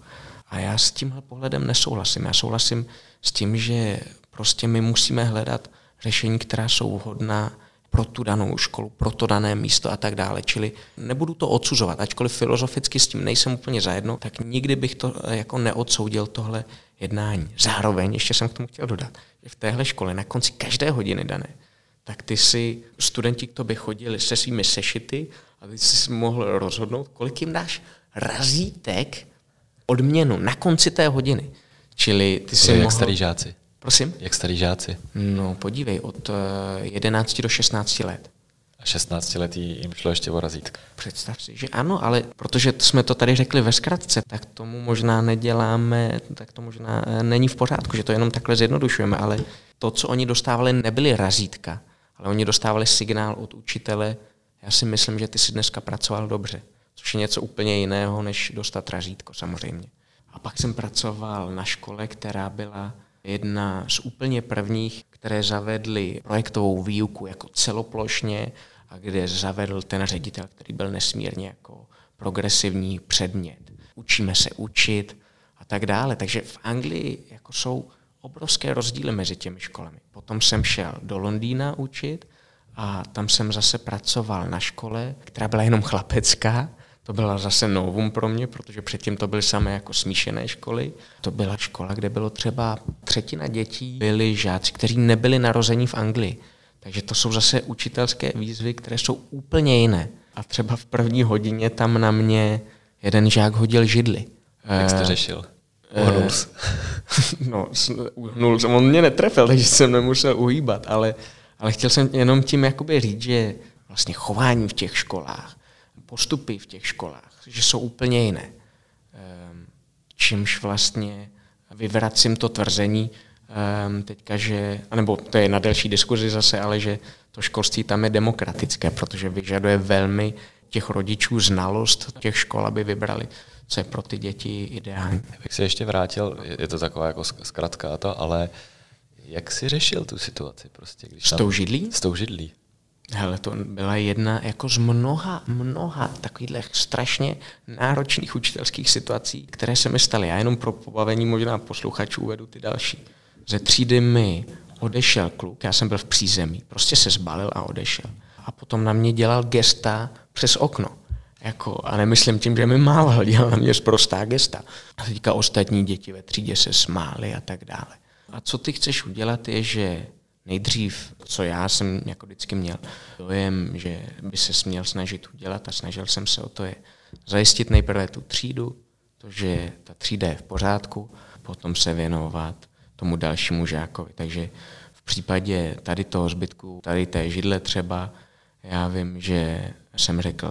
A já s tímhle pohledem nesouhlasím. Já souhlasím s tím, že prostě my musíme hledat řešení, která jsou vhodná pro tu danou školu, pro to dané místo a tak dále. Čili nebudu to odsuzovat, ačkoliv filozoficky s tím nejsem úplně zajedno, tak nikdy bych to eh, jako neodsoudil tohle jednání. Zároveň ještě jsem k tomu chtěl dodat, že v téhle škole na konci každé hodiny dané, tak ty si studenti k tobě chodili se svými sešity a ty jsi mohl rozhodnout, kolik jim dáš razítek odměnu na konci té hodiny. Čili ty si jak mohl... starý žáci. Prosím? Jak starý žáci? No, podívej, od 11 eh, do 16 let. A 16 letý jim šlo ještě o razítka. Představ si, že ano, ale protože jsme to tady řekli ve zkratce, tak tomu možná neděláme, tak to možná eh, není v pořádku, že to jenom takhle zjednodušujeme, ale to, co oni dostávali, nebyly razítka, ale oni dostávali signál od učitele, já si myslím, že ty si dneska pracoval dobře, což je něco úplně jiného, než dostat razítko samozřejmě. A pak jsem pracoval na škole, která byla jedna z úplně prvních, které zavedly projektovou výuku jako celoplošně a kde zavedl ten ředitel, který byl nesmírně jako progresivní předmět. Učíme se učit a tak dále. Takže v Anglii jako jsou obrovské rozdíly mezi těmi školami. Potom jsem šel do Londýna učit a tam jsem zase pracoval na škole, která byla jenom chlapecká to byla zase novum pro mě, protože předtím to byly samé jako smíšené školy. To byla škola, kde bylo třeba třetina dětí byli žáci, kteří nebyli narození v Anglii. Takže to jsou zase učitelské výzvy, které jsou úplně jiné. A třeba v první hodině tam na mě jeden žák hodil židli. Jak jsi to eh, řešil? Uhnul jsi. no, uhnul jsem, on mě netrefil, takže jsem nemusel uhýbat, ale, ale chtěl jsem jenom tím jakoby říct, že vlastně chování v těch školách postupy v těch školách, že jsou úplně jiné. Ehm, čímž vlastně vyvracím to tvrzení ehm, teďka, že, nebo to je na delší diskuzi zase, ale že to školství tam je demokratické, protože vyžaduje velmi těch rodičů znalost těch škol, aby vybrali, co je pro ty děti ideální. Já bych se ještě vrátil, je to taková jako zkratka to, ale jak jsi řešil tu situaci? Prostě, když s tou židlí? S tou židlí. Hele, to byla jedna jako z mnoha, mnoha takových strašně náročných učitelských situací, které se mi staly. Já jenom pro pobavení možná posluchačů uvedu ty další. Ze třídy mi odešel kluk, já jsem byl v přízemí, prostě se zbalil a odešel. A potom na mě dělal gesta přes okno. Jako, a nemyslím tím, že mi mával, dělal na mě zprostá gesta. A teďka ostatní děti ve třídě se smály a tak dále. A co ty chceš udělat je, že nejdřív, co já jsem jako vždycky měl, dojem, že by se směl snažit udělat a snažil jsem se o to je zajistit nejprve tu třídu, to, že ta třída je v pořádku, potom se věnovat tomu dalšímu žákovi. Takže v případě tady toho zbytku, tady té židle třeba, já vím, že jsem řekl,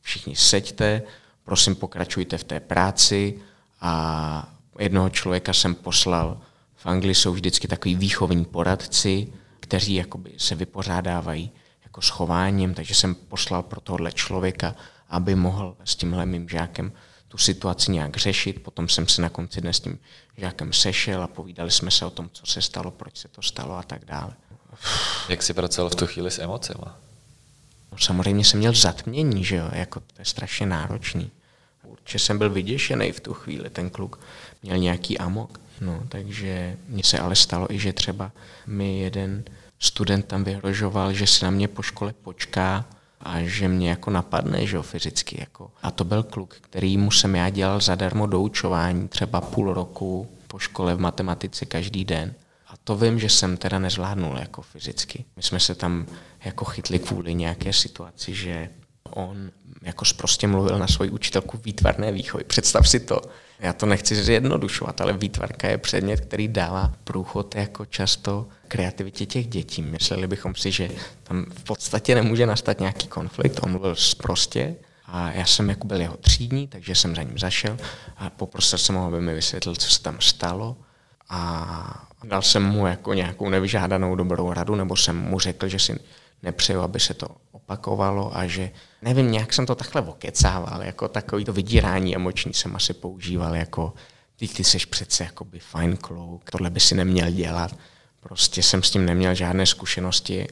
všichni seďte, prosím pokračujte v té práci a jednoho člověka jsem poslal v Anglii jsou vždycky takový výchovní poradci, kteří jakoby se vypořádávají jako s chováním, takže jsem poslal pro tohle člověka, aby mohl s tímhle mým žákem tu situaci nějak řešit. Potom jsem se na konci dne s tím žákem sešel a povídali jsme se o tom, co se stalo, proč se to stalo a tak dále. Jak jsi pracoval v tu chvíli s emocemi? No, samozřejmě jsem měl zatmění, že jo, jako to je strašně náročný. Určitě jsem byl vyděšený v tu chvíli, ten kluk měl nějaký amok. No, takže mně se ale stalo i, že třeba mi jeden student tam vyhrožoval, že se na mě po škole počká a že mě jako napadne, že jo, fyzicky. Jako. A to byl kluk, který mu jsem já dělal zadarmo doučování, třeba půl roku po škole v matematice každý den. A to vím, že jsem teda nezvládnul jako fyzicky. My jsme se tam jako chytli kvůli nějaké situaci, že on jako prostě mluvil na svoji učitelku výtvarné výchovy. Představ si to. Já to nechci zjednodušovat, ale výtvarka je předmět, který dává průchod jako často kreativitě těch dětí. Mysleli bychom si, že tam v podstatě nemůže nastat nějaký konflikt. On mluvil prostě a já jsem jako byl jeho třídní, takže jsem za ním zašel a poprosil jsem ho, aby mi vysvětlil, co se tam stalo. A dal jsem mu jako nějakou nevyžádanou dobrou radu, nebo jsem mu řekl, že si nepřeju, aby se to opakovalo a že, nevím, nějak jsem to takhle okecával, jako takový to vydírání emoční jsem asi používal, jako ty, ty seš přece jakoby fine klouk, tohle by si neměl dělat. Prostě jsem s tím neměl žádné zkušenosti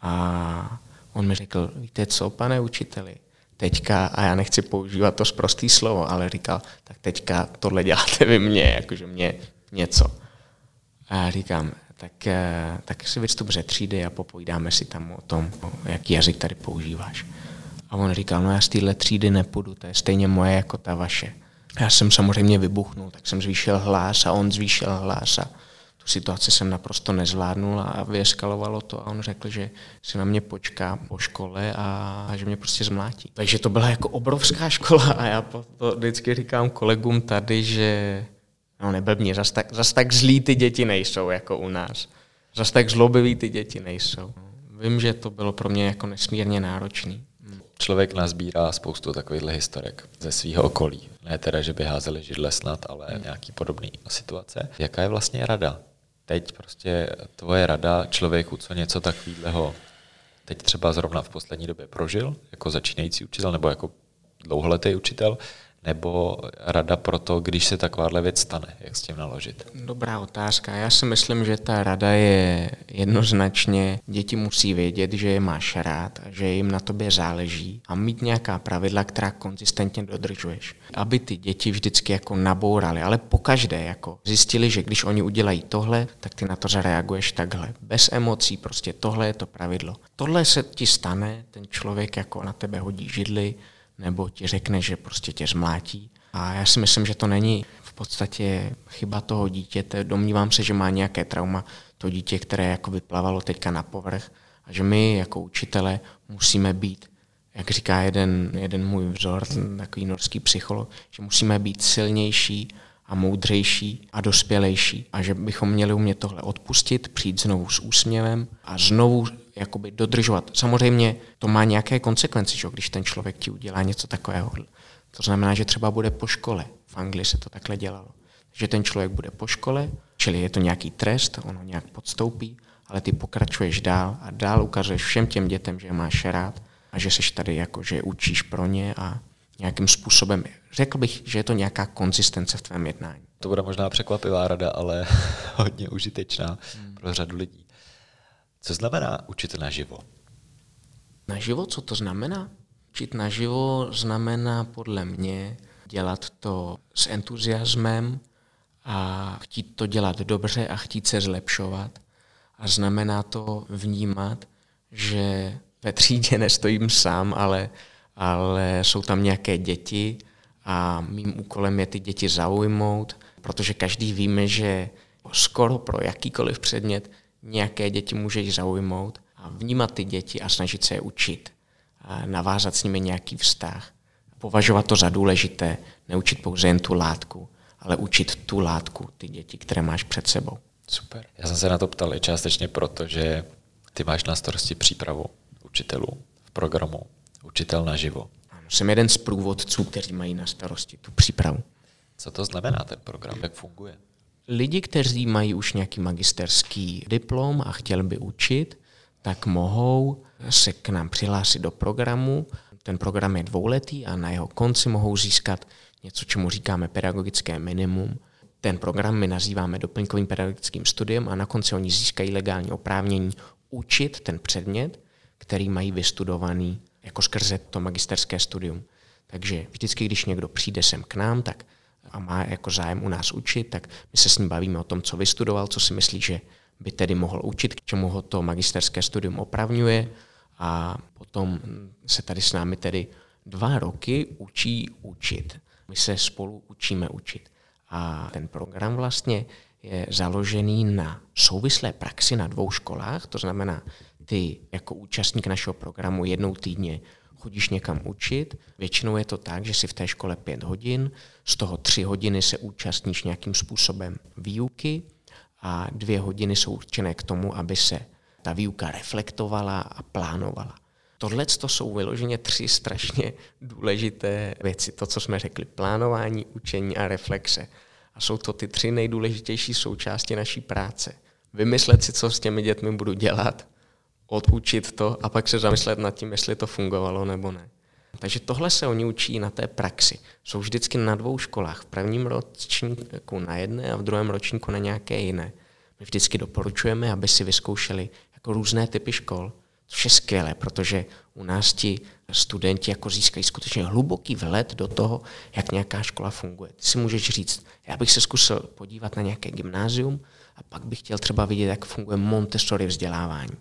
a on mi řekl, víte co, pane učiteli, teďka, a já nechci používat to zprostý slovo, ale říkal, tak teďka tohle děláte vy mě, jakože mě něco. A já říkám, tak, eh, tak si vystup ze třídy a popovídáme si tam o tom, jaký jazyk tady používáš. A on říkal, no já z téhle třídy nepůjdu, to je stejně moje jako ta vaše. Já jsem samozřejmě vybuchnul, tak jsem zvýšil hlas a on zvýšil hlas a tu situaci jsem naprosto nezvládnul a vyeskalovalo to a on řekl, že si na mě počká po škole a, že mě prostě zmlátí. Takže to byla jako obrovská škola a já to vždycky říkám kolegům tady, že No neblbni, zas tak, zas tak zlí ty děti nejsou jako u nás. Zas tak zlobiví ty děti nejsou. Vím, že to bylo pro mě jako nesmírně náročný. Člověk nazbírá spoustu takovýchhle historek ze svého okolí. Ne teda, že by házeli židle snad, ale hmm. nějaký podobný situace. Jaká je vlastně rada? Teď prostě tvoje rada člověku, co něco takového teď třeba zrovna v poslední době prožil, jako začínající učitel nebo jako dlouholetý učitel, nebo rada pro to, když se takováhle věc stane? Jak s tím naložit? Dobrá otázka. Já si myslím, že ta rada je jednoznačně, děti musí vědět, že je máš rád, že jim na tobě záleží a mít nějaká pravidla, která konzistentně dodržuješ. Aby ty děti vždycky jako nabourali, ale pokaždé jako zjistili, že když oni udělají tohle, tak ty na to zareaguješ takhle. Bez emocí, prostě tohle je to pravidlo. Tohle se ti stane, ten člověk jako na tebe hodí židly, nebo ti řekne, že prostě tě zmlátí. A já si myslím, že to není v podstatě chyba toho dítěte. Domnívám se, že má nějaké trauma to dítě, které jako vyplavalo teďka na povrch a že my jako učitele musíme být, jak říká jeden, jeden můj vzor, takový norský psycholog, že musíme být silnější a moudřejší a dospělejší a že bychom měli umět tohle odpustit, přijít znovu s úsměvem a znovu jakoby dodržovat. Samozřejmě to má nějaké konsekvence, že? když ten člověk ti udělá něco takového. To znamená, že třeba bude po škole. V Anglii se to takhle dělalo. Že ten člověk bude po škole, čili je to nějaký trest, on ho nějak podstoupí, ale ty pokračuješ dál a dál ukazuješ všem těm dětem, že je máš rád a že seš tady jako, že učíš pro ně a nějakým způsobem, řekl bych, že je to nějaká konzistence v tvém jednání. To bude možná překvapivá rada, ale hodně užitečná hmm. pro řadu lidí. Co znamená učit naživo? Naživo, co to znamená? Učit naživo znamená podle mě dělat to s entuziasmem a chtít to dělat dobře a chtít se zlepšovat. A znamená to vnímat, že ve třídě nestojím sám, ale, ale jsou tam nějaké děti a mým úkolem je ty děti zaujmout, protože každý víme, že skoro pro jakýkoliv předmět nějaké děti můžeš zaujmout a vnímat ty děti a snažit se je učit. A navázat s nimi nějaký vztah. Považovat to za důležité, neučit pouze jen tu látku, ale učit tu látku, ty děti, které máš před sebou. Super. Já jsem se na to ptal i částečně proto, že ty máš na starosti přípravu učitelů v programu Učitel naživo. Ano, jsem jeden z průvodců, kteří mají na starosti tu přípravu. Co to znamená ten program? Jak funguje? Lidi, kteří mají už nějaký magisterský diplom a chtěli by učit, tak mohou se k nám přihlásit do programu. Ten program je dvouletý a na jeho konci mohou získat něco, čemu říkáme pedagogické minimum. Ten program my nazýváme doplňkovým pedagogickým studiem a na konci oni získají legální oprávnění učit ten předmět, který mají vystudovaný jako skrze to magisterské studium. Takže vždycky, když někdo přijde sem k nám, tak a má jako zájem u nás učit, tak my se s ním bavíme o tom, co vystudoval, co si myslí, že by tedy mohl učit, k čemu ho to magisterské studium opravňuje a potom se tady s námi tedy dva roky učí učit. My se spolu učíme učit. A ten program vlastně je založený na souvislé praxi na dvou školách, to znamená, ty jako účastník našeho programu jednou týdně chodíš někam učit. Většinou je to tak, že si v té škole pět hodin, z toho tři hodiny se účastníš nějakým způsobem výuky a dvě hodiny jsou určené k tomu, aby se ta výuka reflektovala a plánovala. Tohle to jsou vyloženě tři strašně důležité věci. To, co jsme řekli, plánování, učení a reflexe. A jsou to ty tři nejdůležitější součásti naší práce. Vymyslet si, co s těmi dětmi budu dělat, odučit to a pak se zamyslet nad tím, jestli to fungovalo nebo ne. Takže tohle se oni učí na té praxi. Jsou vždycky na dvou školách. V prvním ročníku na jedné a v druhém ročníku na nějaké jiné. My vždycky doporučujeme, aby si vyzkoušeli jako různé typy škol, což je skvělé, protože u nás ti studenti jako získají skutečně hluboký vhled do toho, jak nějaká škola funguje. Ty si můžeš říct, já bych se zkusil podívat na nějaké gymnázium a pak bych chtěl třeba vidět, jak funguje Montessori vzdělávání.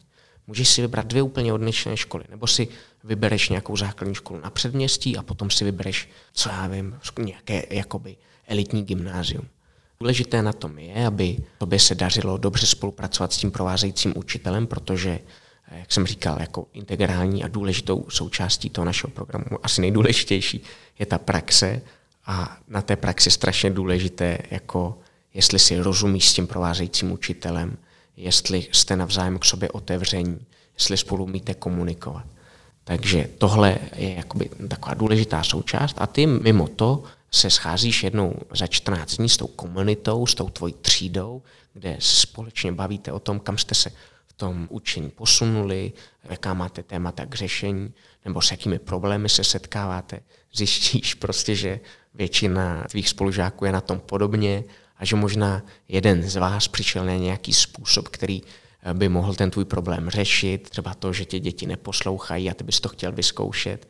Můžeš si vybrat dvě úplně odlišné školy, nebo si vybereš nějakou základní školu na předměstí a potom si vybereš, co já vím, nějaké jakoby elitní gymnázium. Důležité na tom je, aby tobě se dařilo dobře spolupracovat s tím provázejícím učitelem, protože, jak jsem říkal, jako integrální a důležitou součástí toho našeho programu, asi nejdůležitější, je ta praxe a na té praxi strašně důležité, jako jestli si rozumíš s tím provázejícím učitelem, jestli jste navzájem k sobě otevření, jestli spolu umíte komunikovat. Takže tohle je jakoby taková důležitá součást a ty mimo to se scházíš jednou za 14 dní s tou komunitou, s tou tvojí třídou, kde společně bavíte o tom, kam jste se v tom učení posunuli, jaká máte témata k řešení, nebo s jakými problémy se setkáváte. Zjistíš prostě, že většina tvých spolužáků je na tom podobně a že možná jeden z vás přišel na nějaký způsob, který eh, by mohl ten tvůj problém řešit, třeba to, že tě děti neposlouchají a ty bys to chtěl vyzkoušet.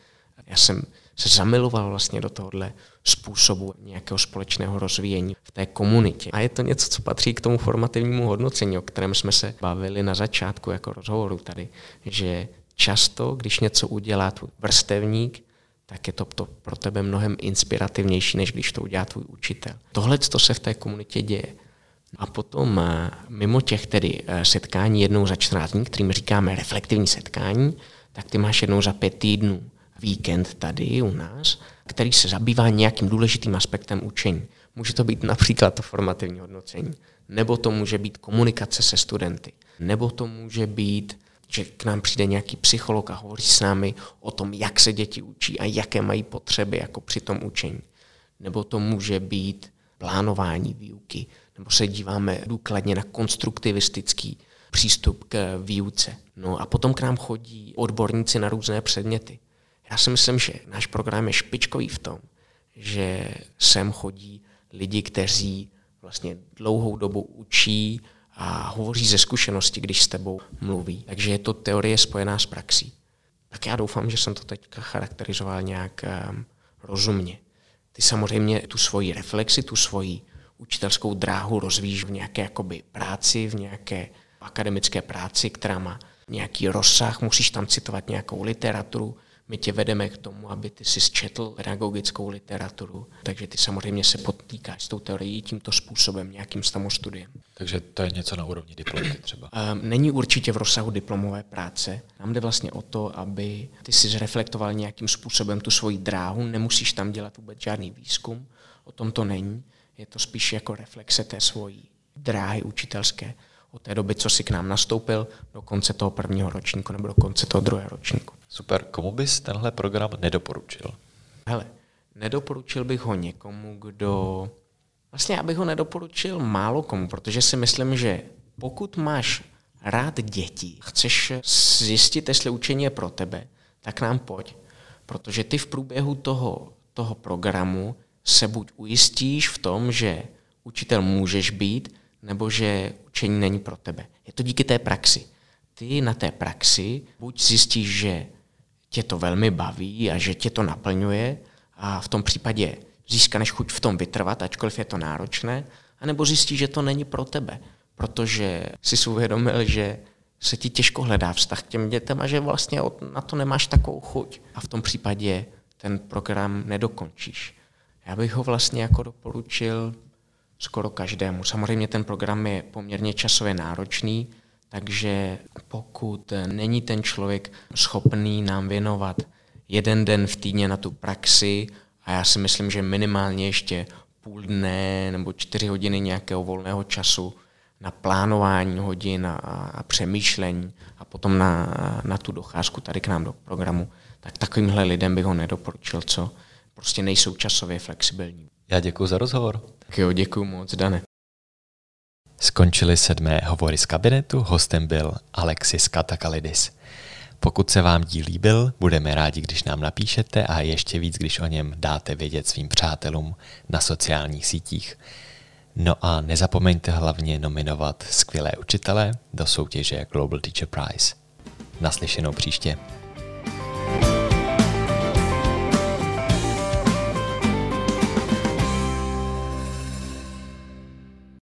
Já jsem se zamiloval vlastně do tohohle způsobu nějakého společného rozvíjení v té komunitě. A je to něco, co patří k tomu formativnímu hodnocení, o kterém jsme se bavili na začátku jako rozhovoru tady, že často, když něco udělá tvůj vrstevník, tak je to, to pro tebe mnohem inspirativnější, než když to udělá tvůj učitel. Tohle to se v té komunitě děje. A potom eh, mimo těch tedy eh, setkání jednou za 14 dní, kterým říkáme reflektivní setkání, tak ty máš jednou za pět týdnů víkend tady u nás, který se zabývá nějakým důležitým aspektem učení. Může to být například to formativní hodnocení, nebo to může být komunikace se studenty, nebo to může být že k nám přijde nějaký psycholog a hovoří s námi o tom, jak se děti učí a jaké mají potřeby jako při tom učení. Nebo to může být plánování výuky, nebo se díváme důkladně na konstruktivistický přístup k výuce. No a potom k nám chodí odborníci na různé předměty. Já si myslím, že náš program je špičkový v tom, že sem chodí lidi, kteří vlastně dlouhou dobu učí a hovoří ze zkušenosti, když s tebou mluví. Takže je to teorie spojená s praxí. Tak já doufám, že jsem to teď charakterizoval nějak um, rozumně. Ty samozřejmě tu svoji reflexi, tu svoji učitelskou dráhu rozvíjíš v nějaké jakoby práci, v nějaké akademické práci, která má nějaký rozsah, musíš tam citovat nějakou literaturu, my tě vedeme k tomu, aby ty si zčetl pedagogickou literaturu, takže ty samozřejmě se potýkáš s tou teorií tímto způsobem, nějakým samostudiem. Takže to je něco na úrovni diplomy třeba? Um, není určitě v rozsahu diplomové práce. Nám jde vlastně o to, aby ty si zreflektoval nějakým způsobem tu svoji dráhu, nemusíš tam dělat vůbec žádný výzkum, o tom to není. Je to spíš jako reflexe té svojí dráhy učitelské od té doby, co si k nám nastoupil, do konce toho prvního ročníku nebo do konce toho druhého ročníku. Super. Komu bys tenhle program nedoporučil? Hele, nedoporučil bych ho někomu, kdo... Vlastně já bych ho nedoporučil málo komu, protože si myslím, že pokud máš rád děti, chceš zjistit, jestli učení je pro tebe, tak nám pojď. Protože ty v průběhu toho, toho programu se buď ujistíš v tom, že učitel můžeš být, nebo že učení není pro tebe. Je to díky té praxi. Ty na té praxi buď zjistíš, že tě to velmi baví a že tě to naplňuje a v tom případě získáš chuť v tom vytrvat, ačkoliv je to náročné, anebo zjistíš, že to není pro tebe, protože jsi uvědomil, že se ti těžko hledá vztah k těm dětem a že vlastně na to nemáš takovou chuť. A v tom případě ten program nedokončíš. Já bych ho vlastně jako doporučil skoro každému. Samozřejmě ten program je poměrně časově náročný, takže pokud není ten člověk schopný nám věnovat jeden den v týdně na tu praxi a já si myslím, že minimálně ještě půl dne nebo čtyři hodiny nějakého volného času na plánování hodin a, a přemýšlení a potom na, na tu docházku tady k nám do programu, tak takovýmhle lidem bych ho nedoporučil, co prostě nejsou časově flexibilní. Já děkuji za rozhovor. Tak jo, děkuji moc, Dane. Skončili sedmé hovory z kabinetu, hostem byl Alexis Katakalidis. Pokud se vám díl líbil, budeme rádi, když nám napíšete a ještě víc, když o něm dáte vědět svým přátelům na sociálních sítích. No a nezapomeňte hlavně nominovat skvělé učitele do soutěže Global Teacher Prize. Naslyšenou příště.